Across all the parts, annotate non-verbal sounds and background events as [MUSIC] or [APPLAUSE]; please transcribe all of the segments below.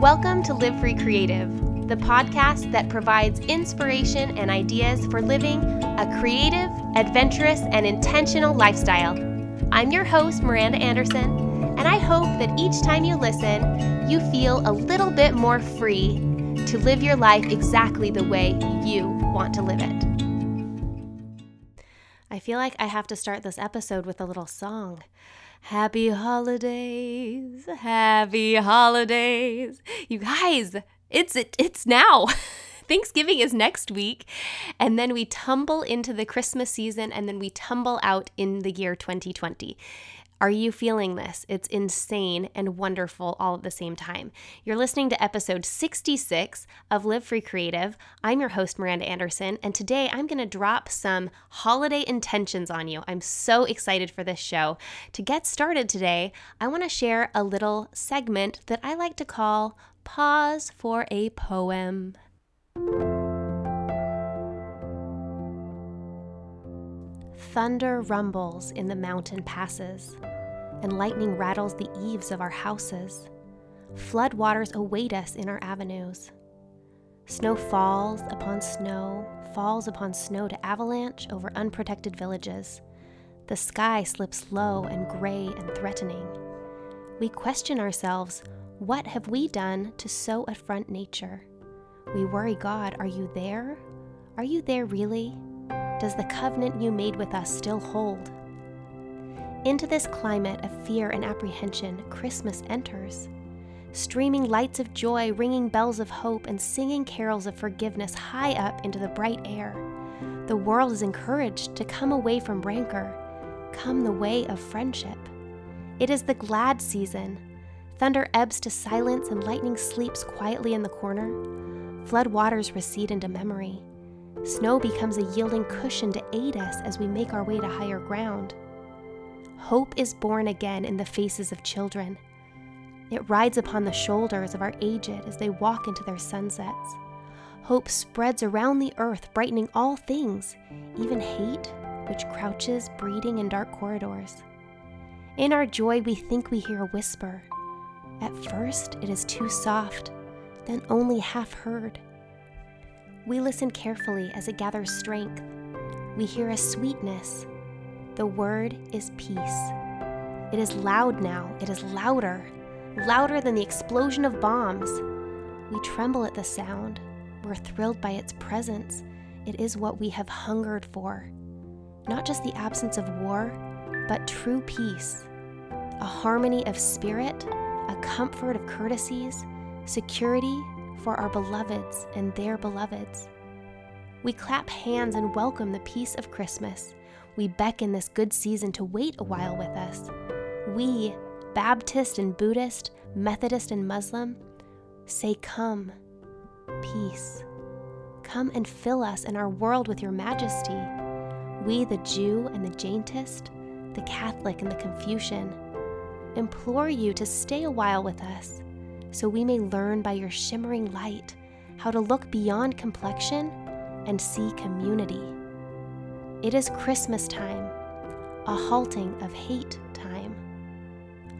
Welcome to Live Free Creative, the podcast that provides inspiration and ideas for living a creative, adventurous, and intentional lifestyle. I'm your host, Miranda Anderson, and I hope that each time you listen, you feel a little bit more free to live your life exactly the way you want to live it. I feel like I have to start this episode with a little song. Happy holidays, happy holidays. You guys, it's it, it's now. [LAUGHS] Thanksgiving is next week, and then we tumble into the Christmas season and then we tumble out in the year 2020. Are you feeling this? It's insane and wonderful all at the same time. You're listening to episode 66 of Live Free Creative. I'm your host, Miranda Anderson, and today I'm going to drop some holiday intentions on you. I'm so excited for this show. To get started today, I want to share a little segment that I like to call Pause for a Poem. Thunder rumbles in the mountain passes, and lightning rattles the eaves of our houses. Flood waters await us in our avenues. Snow falls upon snow, falls upon snow to avalanche over unprotected villages. The sky slips low and gray and threatening. We question ourselves what have we done to so affront nature? We worry God, are you there? Are you there really? Does the covenant you made with us still hold? Into this climate of fear and apprehension, Christmas enters. Streaming lights of joy, ringing bells of hope, and singing carols of forgiveness high up into the bright air. The world is encouraged to come away from rancor, come the way of friendship. It is the glad season. Thunder ebbs to silence and lightning sleeps quietly in the corner. Flood waters recede into memory. Snow becomes a yielding cushion to aid us as we make our way to higher ground. Hope is born again in the faces of children. It rides upon the shoulders of our aged as they walk into their sunsets. Hope spreads around the earth, brightening all things, even hate, which crouches breeding in dark corridors. In our joy, we think we hear a whisper. At first, it is too soft, then only half heard. We listen carefully as it gathers strength. We hear a sweetness. The word is peace. It is loud now, it is louder, louder than the explosion of bombs. We tremble at the sound. We're thrilled by its presence. It is what we have hungered for. Not just the absence of war, but true peace, a harmony of spirit, a comfort of courtesies, security for our beloveds and their beloveds. We clap hands and welcome the peace of Christmas. We beckon this good season to wait a while with us. We, Baptist and Buddhist, Methodist and Muslim, say, Come, peace. Come and fill us and our world with your majesty. We, the Jew and the Jainist, the Catholic and the Confucian, implore you to stay a while with us so we may learn by your shimmering light how to look beyond complexion and see community. It is Christmas time, a halting of hate time.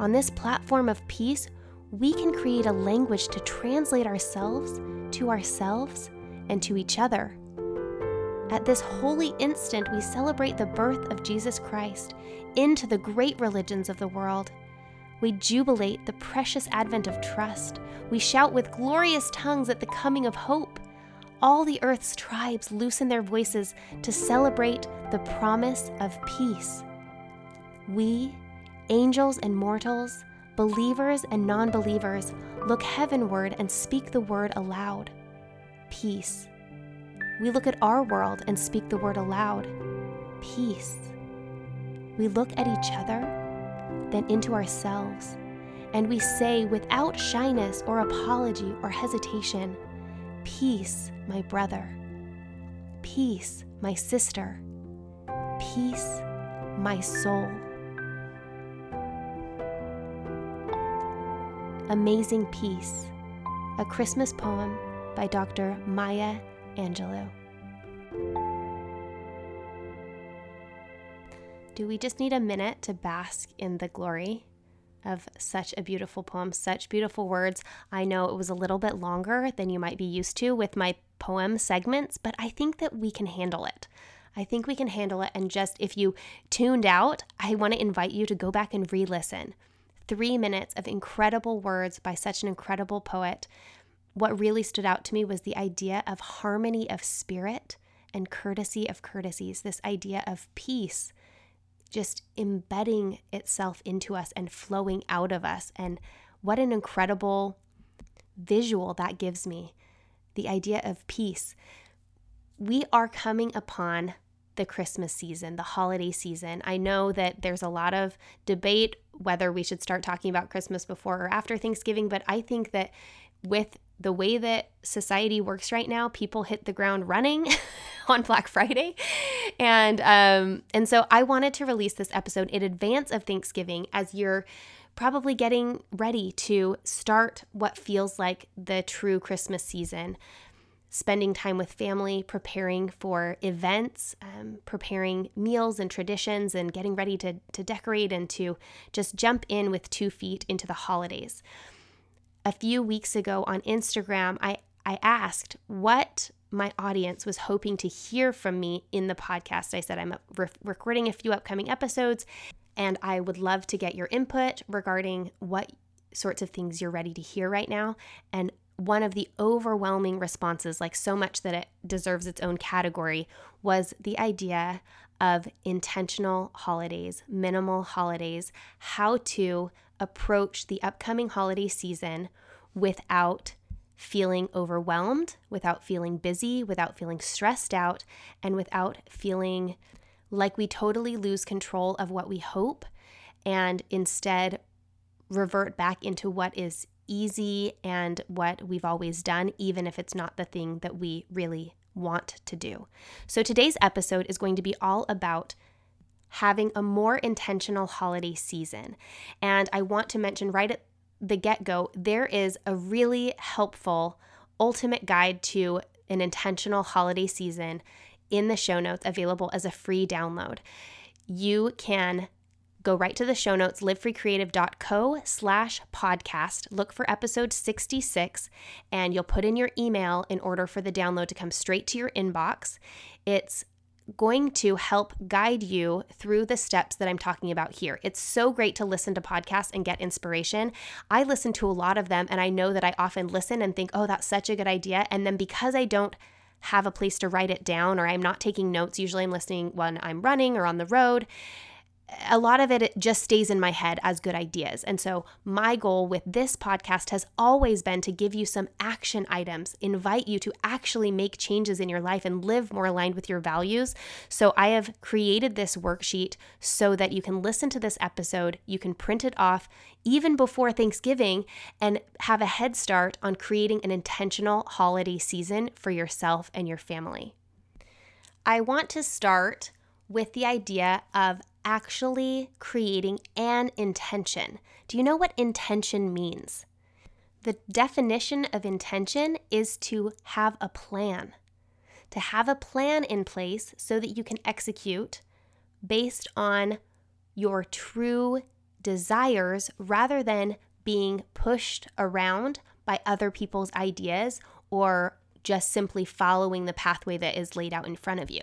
On this platform of peace, we can create a language to translate ourselves to ourselves and to each other. At this holy instant, we celebrate the birth of Jesus Christ into the great religions of the world we jubilate the precious advent of trust. We shout with glorious tongues at the coming of hope. All the earth's tribes loosen their voices to celebrate the promise of peace. We, angels and mortals, believers and non believers, look heavenward and speak the word aloud peace. We look at our world and speak the word aloud peace. We look at each other then into ourselves. And we say without shyness or apology or hesitation, Peace, my brother. Peace, my sister. Peace, my soul. Amazing Peace, a Christmas poem by Dr. Maya Angelou. Do we just need a minute to bask in the glory of such a beautiful poem, such beautiful words. I know it was a little bit longer than you might be used to with my poem segments, but I think that we can handle it. I think we can handle it. And just if you tuned out, I want to invite you to go back and re listen. Three minutes of incredible words by such an incredible poet. What really stood out to me was the idea of harmony of spirit and courtesy of courtesies, this idea of peace just embedding itself into us and flowing out of us. And what an incredible visual that gives me the idea of peace. We are coming upon the Christmas season, the holiday season. I know that there's a lot of debate whether we should start talking about Christmas before or after Thanksgiving, but I think that with the way that society works right now, people hit the ground running [LAUGHS] on Black Friday, and um, and so I wanted to release this episode in advance of Thanksgiving as you're probably getting ready to start what feels like the true Christmas season. Spending time with family, preparing for events, um, preparing meals and traditions, and getting ready to, to decorate and to just jump in with two feet into the holidays a few weeks ago on Instagram, I, I asked what my audience was hoping to hear from me in the podcast. I said, I'm re- recording a few upcoming episodes, and I would love to get your input regarding what sorts of things you're ready to hear right now. And one of the overwhelming responses, like so much that it deserves its own category, was the idea of intentional holidays, minimal holidays, how to approach the upcoming holiday season without feeling overwhelmed, without feeling busy, without feeling stressed out, and without feeling like we totally lose control of what we hope and instead revert back into what is easy and what we've always done, even if it's not the thing that we really want to do. So today's episode is going to be all about having a more intentional holiday season. And I want to mention right at the get go, there is a really helpful ultimate guide to an intentional holiday season in the show notes available as a free download. You can go right to the show notes livefreecreative.co slash podcast look for episode 66 and you'll put in your email in order for the download to come straight to your inbox it's going to help guide you through the steps that I'm talking about here. It's so great to listen to podcasts and get inspiration. I listen to a lot of them, and I know that I often listen and think, oh, that's such a good idea. And then because I don't have a place to write it down or I'm not taking notes, usually I'm listening when I'm running or on the road a lot of it, just stays in my head as good ideas. And so, my goal with this podcast has always been to give you some action items, invite you to actually make changes in your life and live more aligned with your values. So, I have created this worksheet so that you can listen to this episode, you can print it off even before Thanksgiving, and have a head start on creating an intentional holiday season for yourself and your family. I want to start with the idea of actually creating an intention. Do you know what intention means? The definition of intention is to have a plan, to have a plan in place so that you can execute based on your true desires rather than being pushed around by other people's ideas or just simply following the pathway that is laid out in front of you.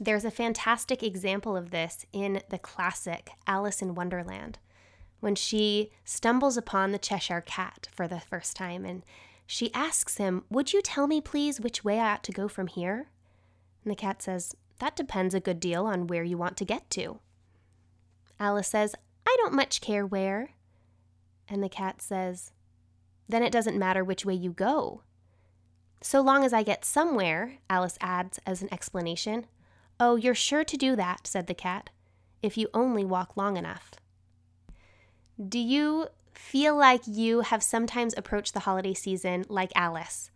There's a fantastic example of this in the classic Alice in Wonderland when she stumbles upon the Cheshire Cat for the first time and she asks him, Would you tell me, please, which way I ought to go from here? And the cat says, That depends a good deal on where you want to get to. Alice says, I don't much care where. And the cat says, Then it doesn't matter which way you go. So long as I get somewhere, Alice adds as an explanation, Oh, you're sure to do that, said the cat, if you only walk long enough. Do you feel like you have sometimes approached the holiday season like Alice,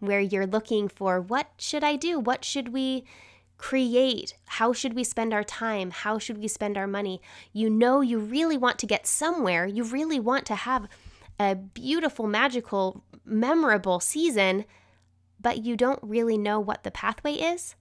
where you're looking for what should I do? What should we create? How should we spend our time? How should we spend our money? You know, you really want to get somewhere. You really want to have a beautiful, magical, memorable season, but you don't really know what the pathway is?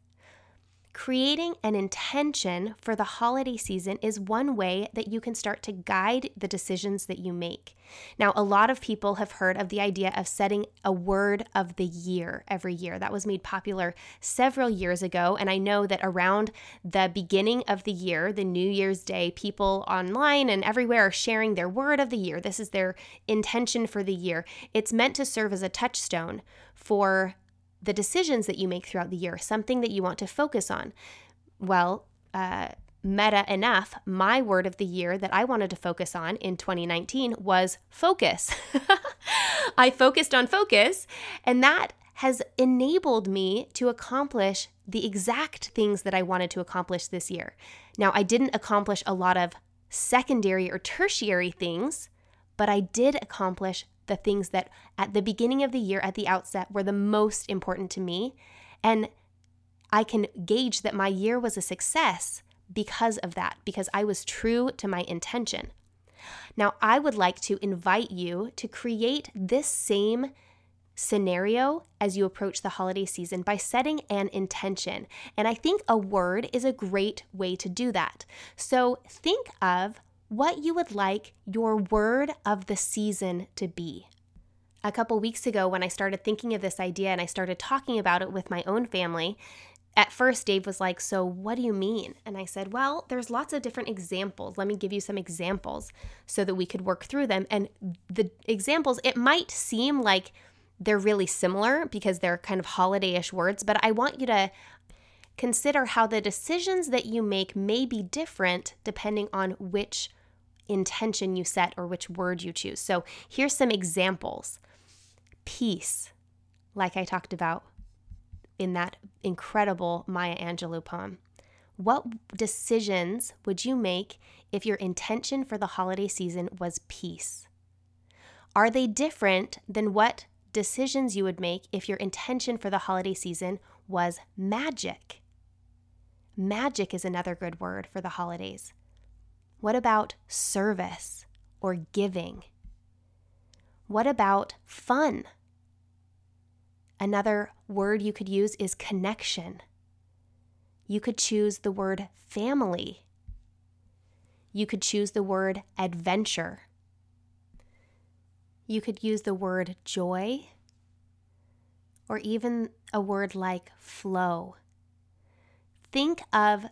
Creating an intention for the holiday season is one way that you can start to guide the decisions that you make. Now, a lot of people have heard of the idea of setting a word of the year every year. That was made popular several years ago. And I know that around the beginning of the year, the New Year's Day, people online and everywhere are sharing their word of the year. This is their intention for the year. It's meant to serve as a touchstone for the decisions that you make throughout the year, something that you want to focus on. Well, uh, meta enough, my word of the year that I wanted to focus on in 2019 was focus. [LAUGHS] I focused on focus, and that has enabled me to accomplish the exact things that I wanted to accomplish this year. Now, I didn't accomplish a lot of secondary or tertiary things, but I did accomplish the things that at the beginning of the year, at the outset, were the most important to me. And I can gauge that my year was a success because of that, because I was true to my intention. Now, I would like to invite you to create this same scenario as you approach the holiday season by setting an intention. And I think a word is a great way to do that. So think of what you would like your word of the season to be. A couple weeks ago, when I started thinking of this idea and I started talking about it with my own family, at first Dave was like, So, what do you mean? And I said, Well, there's lots of different examples. Let me give you some examples so that we could work through them. And the examples, it might seem like they're really similar because they're kind of holiday ish words, but I want you to consider how the decisions that you make may be different depending on which intention you set or which word you choose. So here's some examples peace, like I talked about in that incredible Maya Angelou poem. What decisions would you make if your intention for the holiday season was peace? Are they different than what decisions you would make if your intention for the holiday season was magic? Magic is another good word for the holidays. What about service or giving? What about fun? Another word you could use is connection. You could choose the word family. You could choose the word adventure. You could use the word joy or even a word like flow. Think of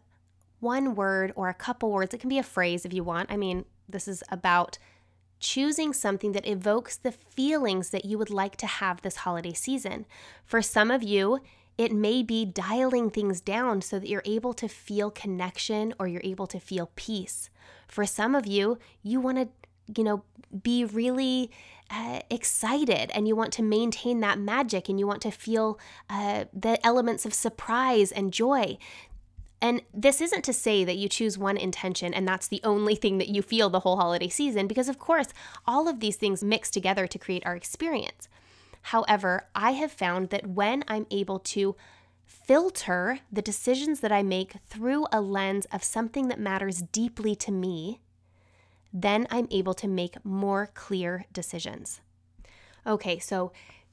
one word or a couple words. It can be a phrase if you want. I mean, this is about choosing something that evokes the feelings that you would like to have this holiday season. For some of you, it may be dialing things down so that you're able to feel connection or you're able to feel peace. For some of you, you want to, you know, be really uh, excited and you want to maintain that magic and you want to feel uh, the elements of surprise and joy. And this isn't to say that you choose one intention and that's the only thing that you feel the whole holiday season, because of course, all of these things mix together to create our experience. However, I have found that when I'm able to filter the decisions that I make through a lens of something that matters deeply to me, then I'm able to make more clear decisions. Okay, so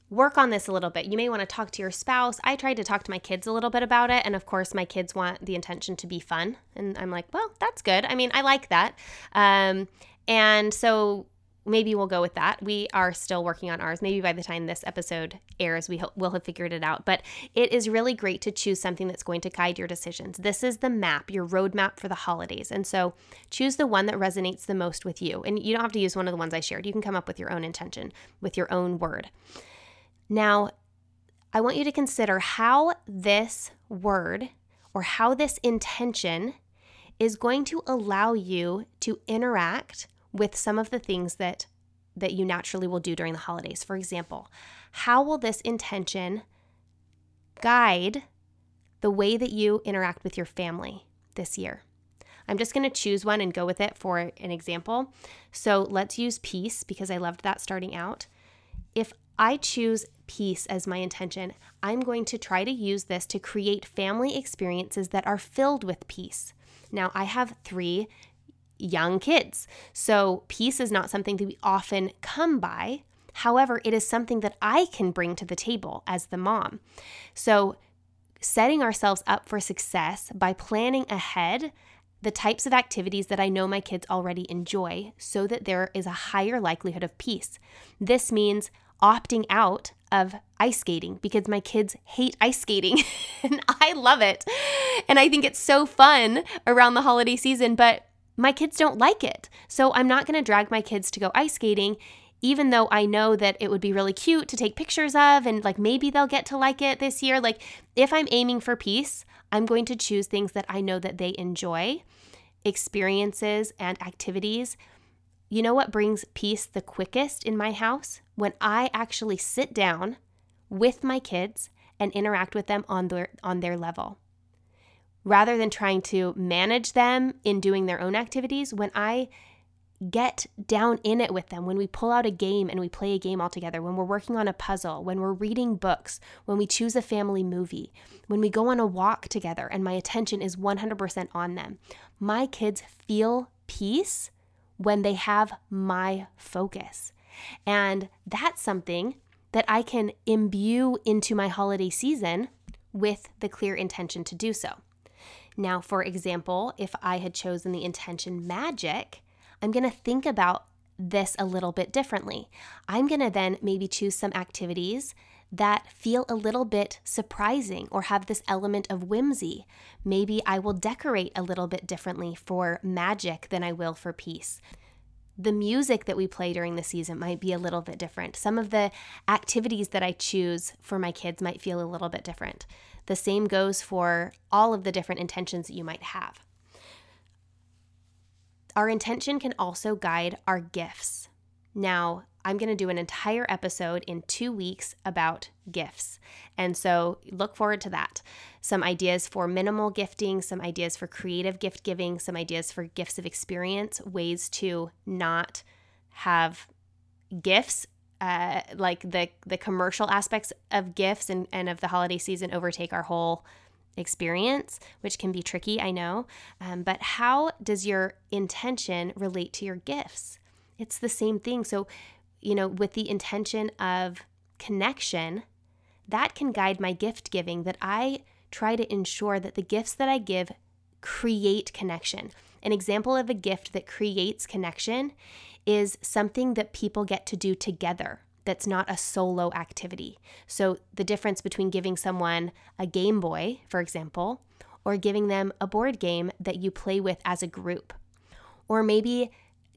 work on this a little bit. You may want to talk to your spouse. I tried to talk to my kids a little bit about it. And of course, my kids want the intention to be fun. And I'm like, well, that's good. I mean, I like that. Um, and so maybe we'll go with that. We are still working on ours. Maybe by the time this episode airs, we will have figured it out. But it is really great to choose something that's going to guide your decisions. This is the map, your roadmap for the holidays. And so choose the one that resonates the most with you. And you don't have to use one of the ones I shared. You can come up with your own intention, with your own word. Now, I want you to consider how this word or how this intention is going to allow you to interact with some of the things that that you naturally will do during the holidays. For example, how will this intention guide the way that you interact with your family this year? I'm just going to choose one and go with it for an example. So let's use peace because I loved that starting out. If I choose peace as my intention, I'm going to try to use this to create family experiences that are filled with peace. Now, I have three young kids, so peace is not something that we often come by. However, it is something that I can bring to the table as the mom. So, setting ourselves up for success by planning ahead the types of activities that I know my kids already enjoy so that there is a higher likelihood of peace. This means opting out of ice skating because my kids hate ice skating [LAUGHS] and I love it. And I think it's so fun around the holiday season, but my kids don't like it. So I'm not going to drag my kids to go ice skating even though I know that it would be really cute to take pictures of and like maybe they'll get to like it this year. Like if I'm aiming for peace, I'm going to choose things that I know that they enjoy, experiences and activities. You know what brings peace the quickest in my house? When I actually sit down with my kids and interact with them on their on their level. Rather than trying to manage them in doing their own activities, when I get down in it with them when we pull out a game and we play a game all together, when we're working on a puzzle, when we're reading books, when we choose a family movie, when we go on a walk together and my attention is 100% on them. My kids feel peace when they have my focus. And that's something that I can imbue into my holiday season with the clear intention to do so. Now, for example, if I had chosen the intention magic, I'm going to think about this a little bit differently. I'm going to then maybe choose some activities that feel a little bit surprising or have this element of whimsy. Maybe I will decorate a little bit differently for magic than I will for peace. The music that we play during the season might be a little bit different. Some of the activities that I choose for my kids might feel a little bit different. The same goes for all of the different intentions that you might have. Our intention can also guide our gifts. Now, I'm going to do an entire episode in two weeks about gifts. And so look forward to that. Some ideas for minimal gifting, some ideas for creative gift giving, some ideas for gifts of experience, ways to not have gifts. Uh, like the the commercial aspects of gifts and, and of the holiday season overtake our whole experience, which can be tricky, I know. Um, but how does your intention relate to your gifts? It's the same thing. So, you know, with the intention of connection, that can guide my gift giving, that I try to ensure that the gifts that I give create connection. An example of a gift that creates connection is something that people get to do together that's not a solo activity. So, the difference between giving someone a Game Boy, for example, or giving them a board game that you play with as a group. Or maybe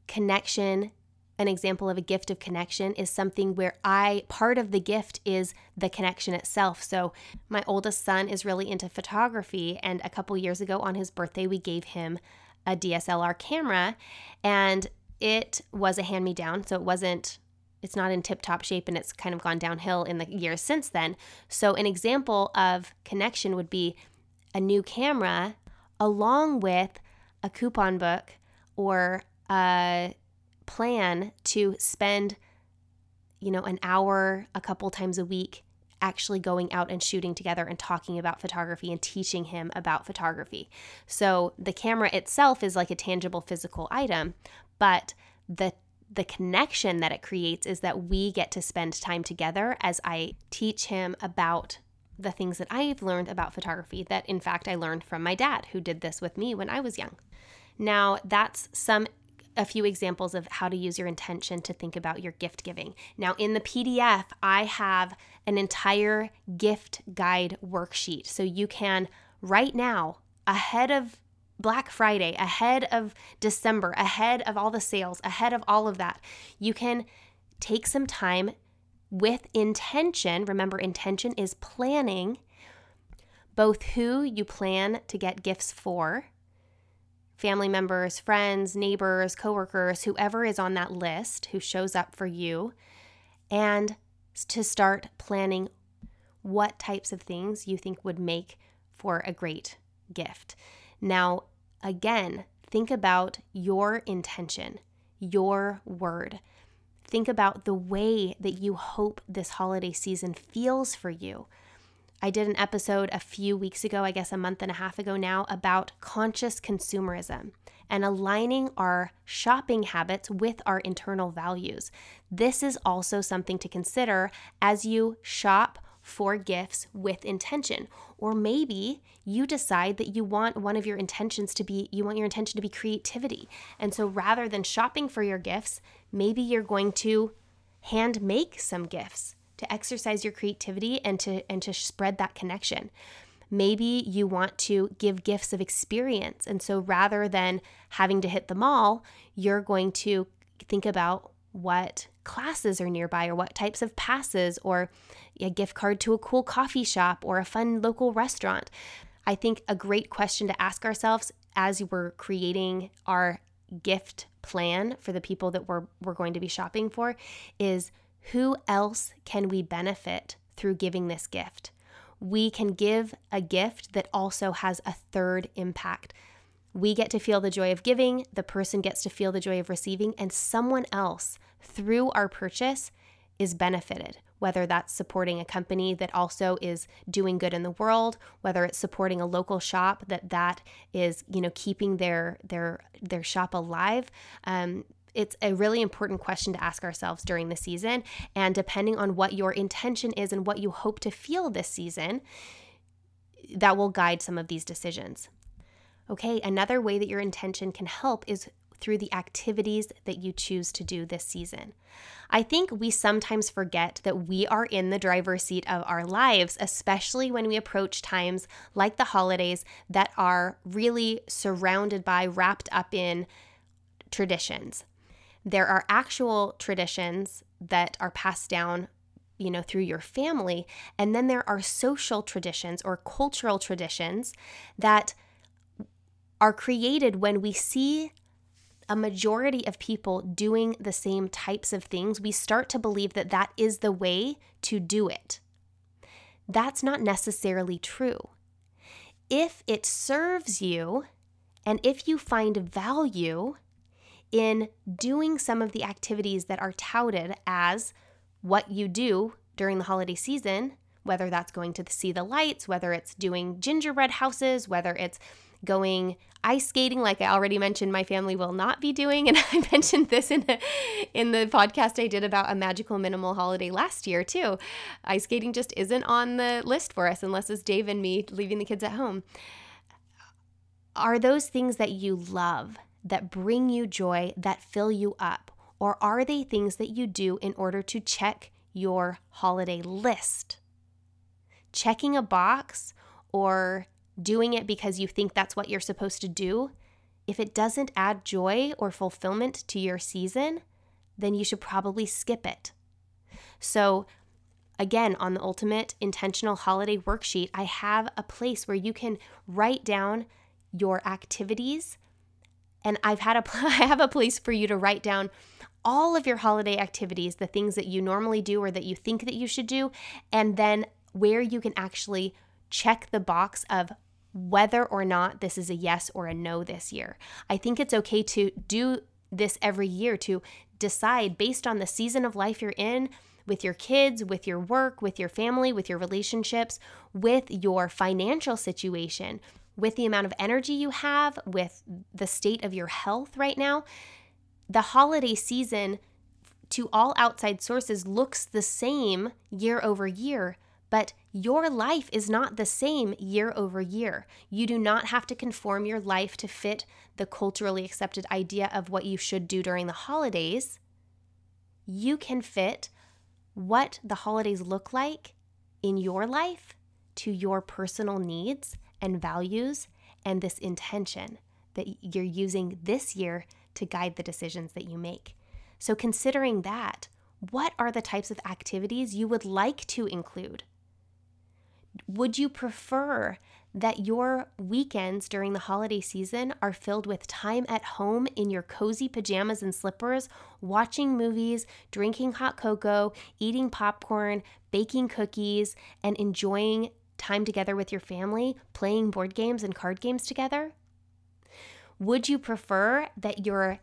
connection, an example of a gift of connection is something where I, part of the gift is the connection itself. So, my oldest son is really into photography, and a couple years ago on his birthday, we gave him a DSLR camera, and it was a hand me down. So, it wasn't it's not in tip top shape and it's kind of gone downhill in the years since then. So, an example of connection would be a new camera along with a coupon book or a plan to spend you know an hour a couple times a week actually going out and shooting together and talking about photography and teaching him about photography. So the camera itself is like a tangible physical item, but the the connection that it creates is that we get to spend time together as I teach him about the things that I've learned about photography that in fact I learned from my dad who did this with me when I was young. Now, that's some a few examples of how to use your intention to think about your gift giving. Now, in the PDF, I have an entire gift guide worksheet. So you can right now, ahead of Black Friday, ahead of December, ahead of all the sales, ahead of all of that, you can take some time with intention. Remember, intention is planning both who you plan to get gifts for family members, friends, neighbors, coworkers, whoever is on that list who shows up for you, and to start planning what types of things you think would make for a great gift. Now, again, think about your intention, your word. Think about the way that you hope this holiday season feels for you. I did an episode a few weeks ago, I guess a month and a half ago now, about conscious consumerism and aligning our shopping habits with our internal values. This is also something to consider as you shop for gifts with intention. Or maybe you decide that you want one of your intentions to be, you want your intention to be creativity. And so rather than shopping for your gifts, maybe you're going to hand make some gifts to exercise your creativity and to and to spread that connection. Maybe you want to give gifts of experience. And so rather than having to hit the mall, you're going to think about what classes are nearby or what types of passes or a gift card to a cool coffee shop or a fun local restaurant. I think a great question to ask ourselves as we're creating our gift plan for the people that we're, we're going to be shopping for is who else can we benefit through giving this gift? We can give a gift that also has a third impact. We get to feel the joy of giving, the person gets to feel the joy of receiving, and someone else through our purchase is benefited. Whether that's supporting a company that also is doing good in the world, whether it's supporting a local shop that that is, you know, keeping their their their shop alive. Um, it's a really important question to ask ourselves during the season. And depending on what your intention is and what you hope to feel this season, that will guide some of these decisions. Okay, another way that your intention can help is through the activities that you choose to do this season. I think we sometimes forget that we are in the driver's seat of our lives, especially when we approach times like the holidays that are really surrounded by, wrapped up in traditions. There are actual traditions that are passed down you know through your family and then there are social traditions or cultural traditions that are created when we see a majority of people doing the same types of things, we start to believe that that is the way to do it. That's not necessarily true. If it serves you and if you find value in doing some of the activities that are touted as what you do during the holiday season, whether that's going to see the lights, whether it's doing gingerbread houses, whether it's going ice skating like I already mentioned my family will not be doing [LAUGHS] and I mentioned this in the, in the podcast I did about a magical minimal holiday last year too. Ice skating just isn't on the list for us unless it's Dave and me leaving the kids at home. Are those things that you love, that bring you joy, that fill you up? Or are they things that you do in order to check your holiday list? Checking a box or doing it because you think that's what you're supposed to do, if it doesn't add joy or fulfillment to your season, then you should probably skip it. So, again, on the Ultimate Intentional Holiday Worksheet, I have a place where you can write down your activities. And I've had a [LAUGHS] I have a place for you to write down all of your holiday activities, the things that you normally do or that you think that you should do, and then where you can actually check the box of whether or not this is a yes or a no this year. I think it's okay to do this every year to decide based on the season of life you're in with your kids, with your work, with your family, with your relationships, with your financial situation, with the amount of energy you have, with the state of your health right now. The holiday season to all outside sources looks the same year over year, but your life is not the same year over year. You do not have to conform your life to fit the culturally accepted idea of what you should do during the holidays. You can fit what the holidays look like in your life to your personal needs and values and this intention that you're using this year to guide the decisions that you make. So, considering that, what are the types of activities you would like to include? Would you prefer that your weekends during the holiday season are filled with time at home in your cozy pajamas and slippers, watching movies, drinking hot cocoa, eating popcorn, baking cookies, and enjoying time together with your family, playing board games and card games together? Would you prefer that your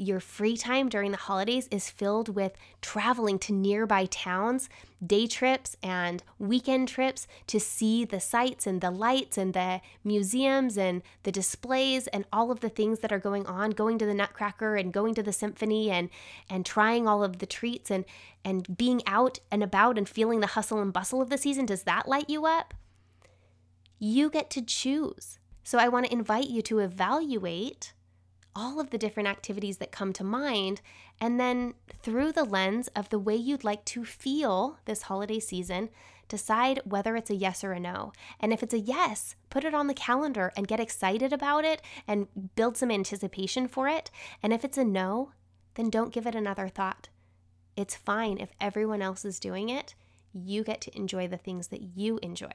your free time during the holidays is filled with traveling to nearby towns, day trips, and weekend trips to see the sights and the lights and the museums and the displays and all of the things that are going on, going to the Nutcracker and going to the symphony and and trying all of the treats and and being out and about and feeling the hustle and bustle of the season, does that light you up? You get to choose. So I want to invite you to evaluate all of the different activities that come to mind, and then through the lens of the way you'd like to feel this holiday season, decide whether it's a yes or a no. And if it's a yes, put it on the calendar and get excited about it and build some anticipation for it. And if it's a no, then don't give it another thought. It's fine if everyone else is doing it. You get to enjoy the things that you enjoy.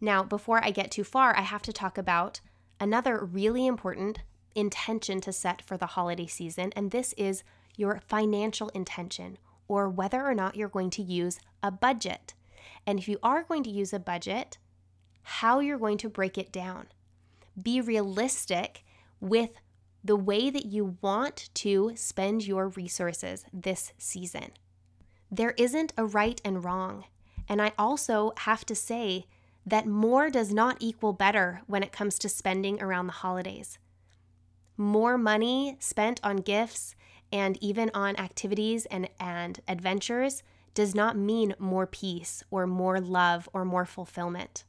Now, before I get too far, I have to talk about another really important intention to set for the holiday season, and this is your financial intention or whether or not you're going to use a budget. And if you are going to use a budget, how you're going to break it down. Be realistic with the way that you want to spend your resources this season. There isn't a right and wrong. And I also have to say that more does not equal better when it comes to spending around the holidays more money spent on gifts and even on activities and, and adventures does not mean more peace or more love or more fulfillment.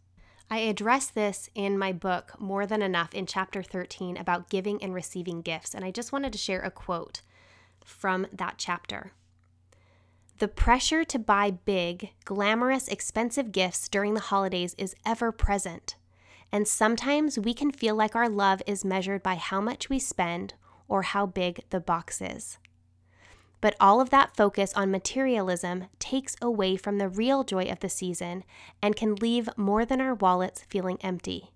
I address this in my book, More Than Enough, in chapter 13 about giving and receiving gifts. And I just wanted to share a quote from that chapter. The pressure to buy big, glamorous, expensive gifts during the holidays is ever present. And sometimes we can feel like our love is measured by how much we spend or how big the box is. But all of that focus on materialism takes away from the real joy of the season and can leave more than our wallets feeling empty.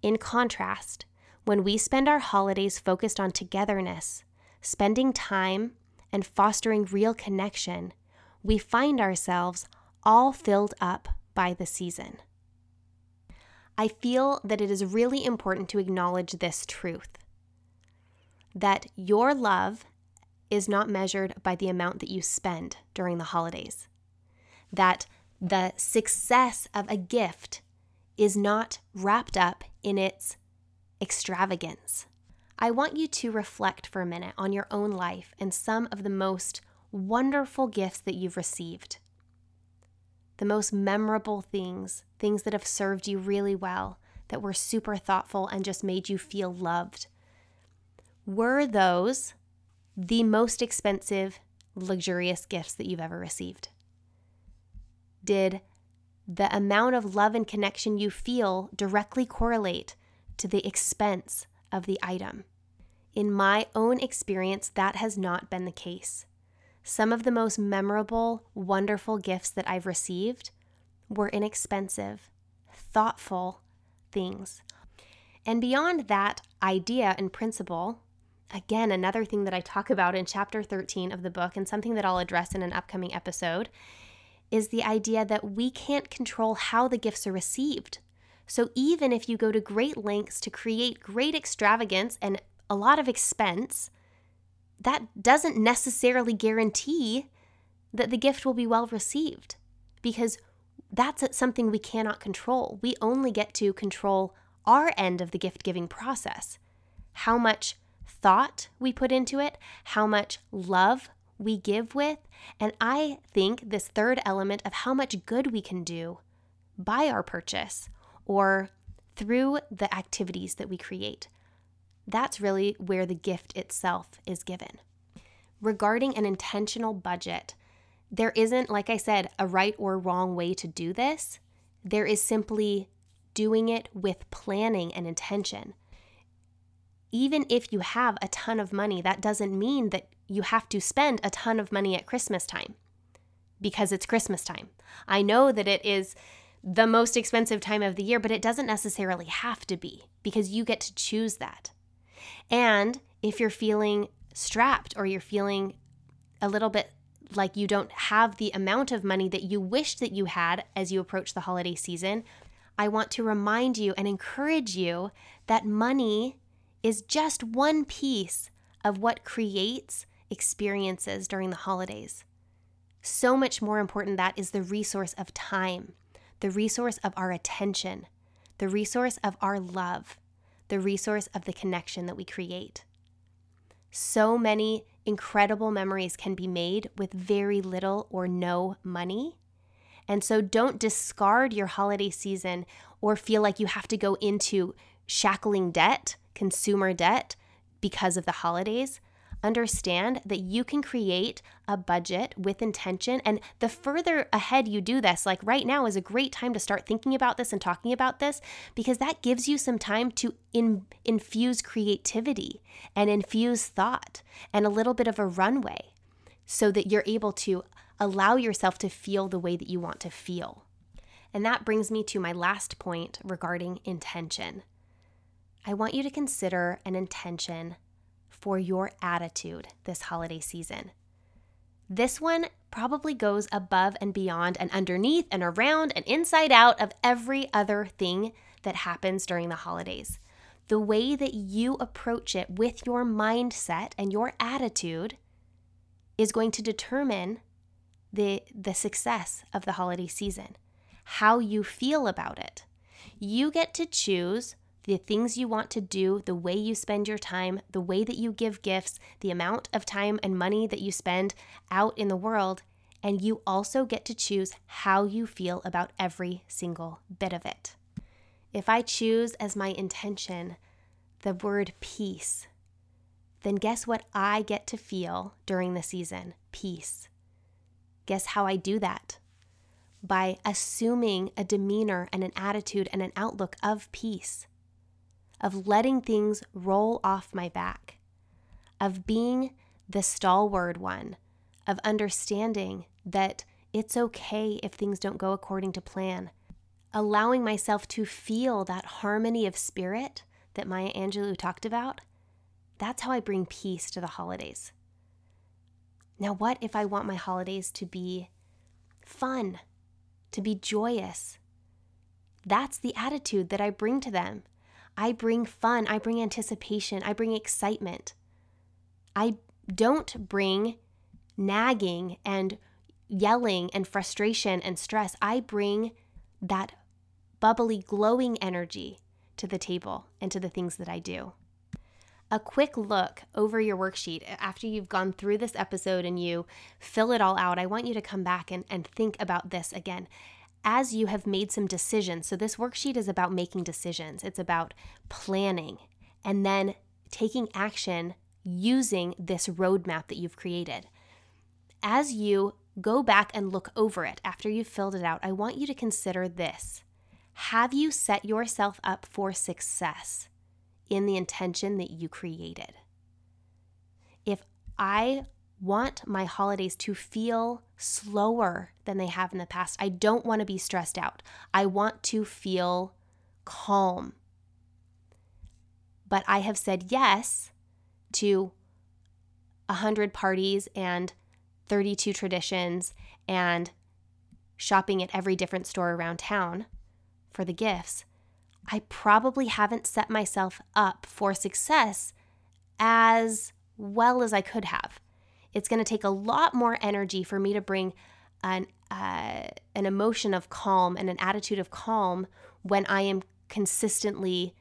In contrast, when we spend our holidays focused on togetherness, spending time, and fostering real connection, we find ourselves all filled up by the season. I feel that it is really important to acknowledge this truth that your love is not measured by the amount that you spend during the holidays, that the success of a gift is not wrapped up in its extravagance. I want you to reflect for a minute on your own life and some of the most wonderful gifts that you've received the most memorable things, things that have served you really well, that were super thoughtful and just made you feel loved. Were those the most expensive, luxurious gifts that you've ever received? Did the amount of love and connection you feel directly correlate to the expense of the item? In my own experience, that has not been the case. Some of the most memorable, wonderful gifts that I've received were inexpensive, thoughtful things. And beyond that idea and principle, again, another thing that I talk about in chapter 13 of the book, and something that I'll address in an upcoming episode, is the idea that we can't control how the gifts are received. So even if you go to great lengths to create great extravagance and a lot of expense, that doesn't necessarily guarantee that the gift will be well received because that's something we cannot control. We only get to control our end of the gift giving process. How much thought we put into it, how much love we give with, and I think this third element of how much good we can do by our purchase or through the activities that we create. That's really where the gift itself is given. Regarding an intentional budget, there isn't, like I said, a right or wrong way to do this. There is simply doing it with planning and intention. Even if you have a ton of money, that doesn't mean that you have to spend a ton of money at Christmas time because it's Christmas time. I know that it is the most expensive time of the year, but it doesn't necessarily have to be because you get to choose that. And if you're feeling strapped or you're feeling a little bit like you don't have the amount of money that you wish that you had as you approach the holiday season, I want to remind you and encourage you that money is just one piece of what creates experiences during the holidays. So much more important that is the resource of time, the resource of our attention, the resource of our love, the resource of the connection that we create. So many incredible memories can be made with very little or no money. And so don't discard your holiday season or feel like you have to go into shackling debt, consumer debt, because of the holidays understand that you can create a budget with intention. And the further ahead you do this, like right now is a great time to start thinking about this and talking about this because that gives you some time to in, infuse creativity and infuse thought and a little bit of a runway so that you're able to allow yourself to feel the way that you want to feel. And that brings me to my last point regarding intention. I want you to consider an intention for your attitude this holiday season. This one probably goes above and beyond and underneath and around and inside out of every other thing that happens during the holidays. The way that you approach it with your mindset and your attitude is going to determine the, the success of the holiday season, how you feel about it. You get to choose the things you want to do, the way you spend your time, the way that you give gifts, the amount of time and money that you spend out in the world, and you also get to choose how you feel about every single bit of it. If I choose as my intention the word peace, then guess what I get to feel during the season? Peace. Guess how I do that? By assuming a demeanor and an attitude and an outlook of peace of letting things roll off my back, of being the stalwart one, of understanding that it's okay if things don't go according to plan, allowing myself to feel that harmony of spirit that Maya Angelou talked about. That's how I bring peace to the holidays. Now, what if I want my holidays to be fun, to be joyous? That's the attitude that I bring to them. I bring fun, I bring anticipation, I bring excitement. I don't bring nagging and yelling and frustration and stress. I bring that bubbly, glowing energy to the table and to the things that I do. A quick look over your worksheet after you've gone through this episode and you fill it all out. I want you to come back and, and think about this again as you have made some decisions. So, this worksheet is about making decisions, it's about planning and then taking action using this roadmap that you've created. As you go back and look over it after you've filled it out, I want you to consider this Have you set yourself up for success in the intention that you created? If I want my holidays to feel slower than they have in the past. I don't want to be stressed out. I want to feel calm. But I have said yes to 100 parties and 32 traditions and shopping at every different store around town for the gifts. I probably haven't set myself up for success as well as I could have. It's going to take a lot more energy for me to bring an, uh, an emotion of calm and an attitude of calm when I am consistently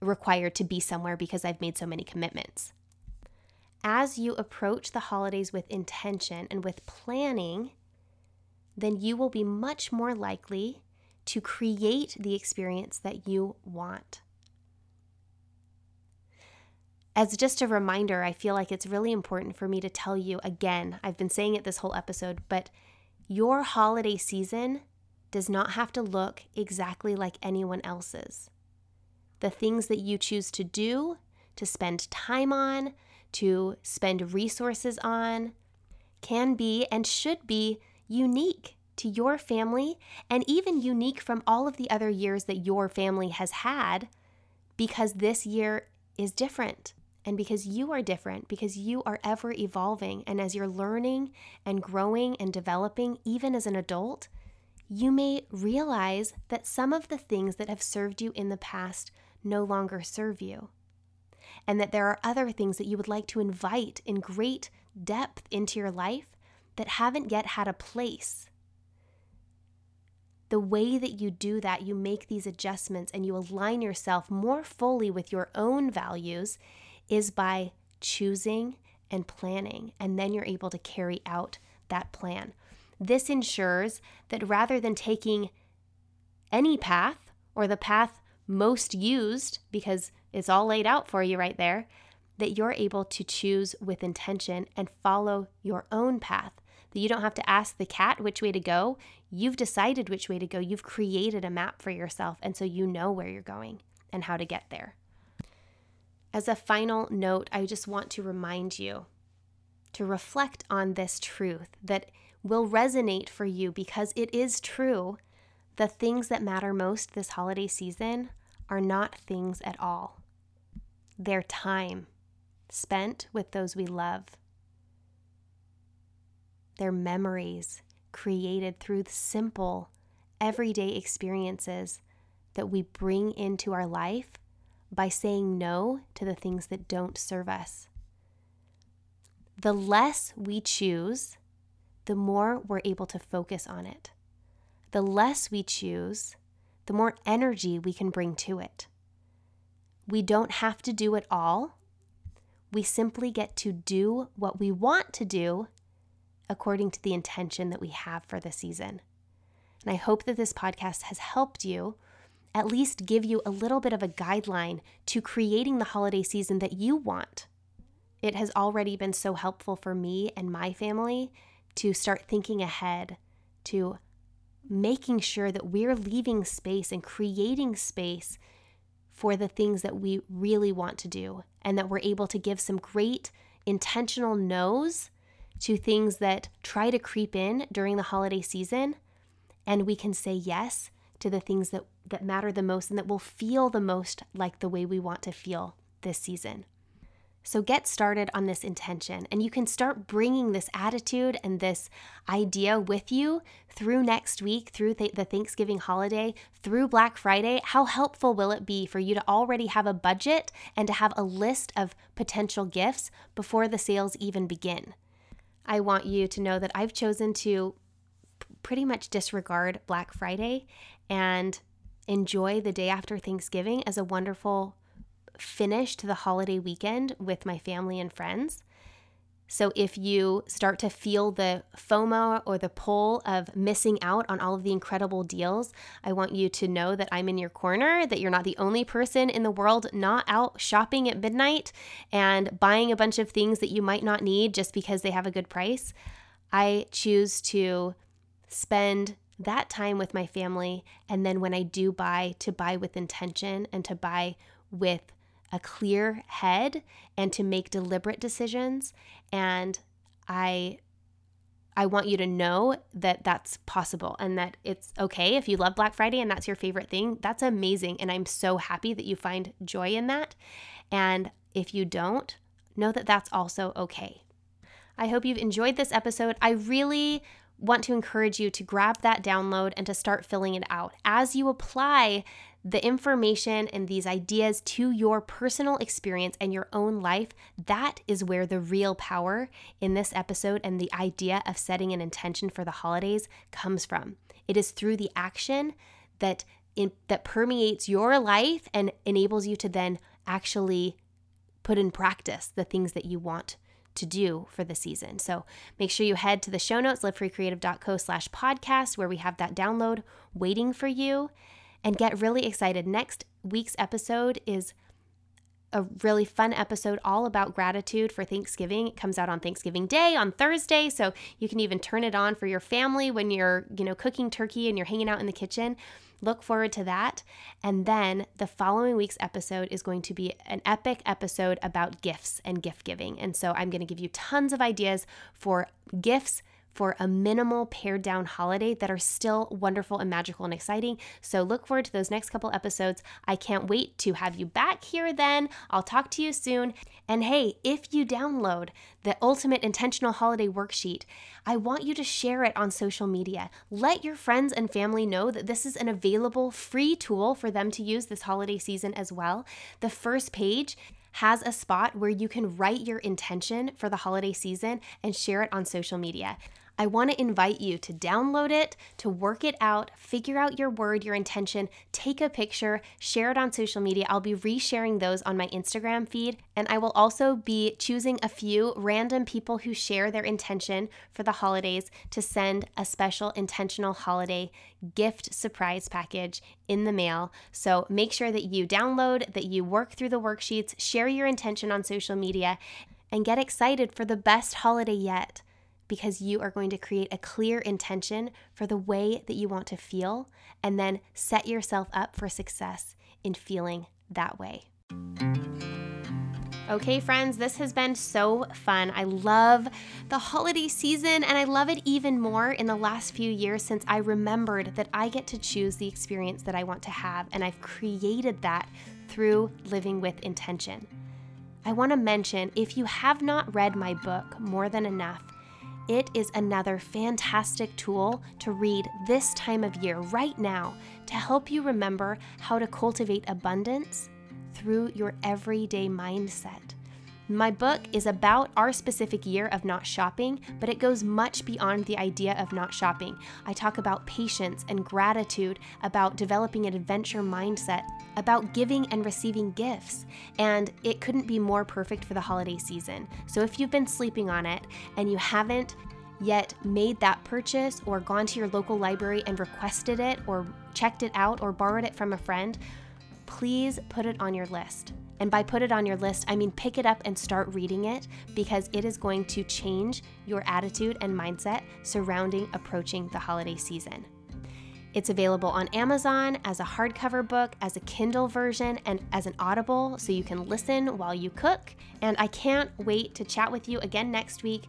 required to be somewhere because I've made so many commitments. As you approach the holidays with intention and with planning, then you will be much more likely to create the experience that you want as just a reminder, I feel like it's really important for me to tell you again. I've been saying it this whole episode, but your holiday season does not have to look exactly like anyone else's. The things that you choose to do, to spend time on, to spend resources on, can be and should be unique to your family and even unique from all of the other years that your family has had because this year is different and because you are different, because you are ever evolving. And as you're learning and growing and developing, even as an adult, you may realize that some of the things that have served you in the past no longer serve you. and that there are other things that you would like to invite in great depth into your life that haven't yet had a place. The way that you do that, you make these adjustments and you align yourself more fully with your own values, is by choosing and planning. And then you're able to carry out that plan. This ensures that rather than taking any path or the path most used, because it's all laid out for you right there, that you're able to choose with intention and follow your own path. That you don't have to ask the cat which way to go. You've decided which way to go. You've created a map for yourself. And so you know where you're going and how to get there. As a final note, I just want to remind you to reflect on this truth that will resonate for you because it is true. The things that matter most this holiday season are not things at all. They're time spent with those we love. They're memories created through simple, everyday experiences that we bring into our life by saying no to the things that don't serve us. The less we choose, the more we're able to focus on it. The less we choose, the more energy we can bring to it. We don't have to do it all. We simply get to do what we want to do according to the intention that we have for the season. And I hope that this podcast has helped you at least give you a little bit of a guideline to creating the holiday season that you want. It has already been so helpful for me and my family to start thinking ahead, to making sure that we're leaving space and creating space for the things that we really want to do, and that we're able to give some great intentional no's to things that try to creep in during the holiday season. And we can say yes to the things that, that matter the most and that will feel the most like the way we want to feel this season. So get started on this intention, and you can start bringing this attitude and this idea with you through next week, through th- the Thanksgiving holiday, through Black Friday. How helpful will it be for you to already have a budget and to have a list of potential gifts before the sales even begin? I want you to know that I've chosen to pretty much disregard Black Friday and enjoy the day after Thanksgiving as a wonderful finish to the holiday weekend with my family and friends. So, if you start to feel the FOMO or the pull of missing out on all of the incredible deals, I want you to know that I'm in your corner, that you're not the only person in the world not out shopping at midnight and buying a bunch of things that you might not need just because they have a good price. I choose to spend that time with my family. And then when I do buy, to buy with intention and to buy with a clear head and to make deliberate decisions. And I I want you to know that that's possible and that it's okay if you love Black Friday and that's your favorite thing. That's amazing. And I'm so happy that you find joy in that. And if you don't, know that that's also okay. I hope you've enjoyed this episode. I really want to encourage you to grab that download and to start filling it out. As you apply the information and these ideas to your personal experience and your own life, that is where the real power in this episode and the idea of setting an intention for the holidays comes from. It is through the action that in, that permeates your life and enables you to then actually put in practice the things that you want to do for the season. So make sure you head to the show notes, livefreecreative.co slash podcast, where we have that download waiting for you and get really excited. Next week's episode is a really fun episode all about gratitude for Thanksgiving. It comes out on Thanksgiving Day on Thursday, so you can even turn it on for your family when you're, you know, cooking turkey and you're hanging out in the kitchen. Look forward to that. And then the following week's episode is going to be an epic episode about gifts and gift giving. And so I'm going to give you tons of ideas for gifts for a minimal pared down holiday that are still wonderful and magical and exciting. So look forward to those next couple episodes. I can't wait to have you back here then. I'll talk to you soon. And hey, if you download the Ultimate Intentional Holiday Worksheet, I want you to share it on social media. Let your friends and family know that this is an available free tool for them to use this holiday season as well. The first page has a spot where you can write your intention for the holiday season and share it on social media. I want to invite you to download it, to work it out, figure out your word, your intention, take a picture, share it on social media. I'll be resharing those on my Instagram feed, and I will also be choosing a few random people who share their intention for the holidays to send a special intentional holiday gift surprise package in the mail. So make sure that you download, that you work through the worksheets, share your intention on social media, and get excited for the best holiday yet because you are going to create a clear intention for the way that you want to feel and then set yourself up for success in feeling that way. Okay, friends, this has been so fun. I love the holiday season and I love it even more in the last few years since I remembered that I get to choose the experience that I want to have, and I've created that through living with intention. I want to mention if you have not read my book, More Than Enough, it is another fantastic tool to read this time of year, right now, to help you remember how to cultivate abundance through your everyday mindset. My book is about our specific year of not shopping, but it goes much beyond the idea of not shopping. I talk about patience and gratitude, about developing an adventure mindset, about giving and receiving gifts, and it couldn't be more perfect for the holiday season. So if you've been sleeping on it and you haven't yet made that purchase or gone to your local library and requested it or checked it out or borrowed it from a friend, please put it on your list. And by put it on your list, I mean pick it up and start reading it because it is going to change your attitude and mindset surrounding approaching the holiday season. It's available on Amazon as a hardcover book, as a Kindle version, and as an Audible so you can listen while you cook. And I can't wait to chat with you again next week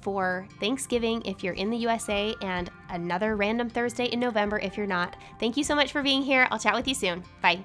for Thanksgiving if you're in the USA and another random Thursday in November if you're not. Thank you so much for being here. I'll chat with you soon. Bye.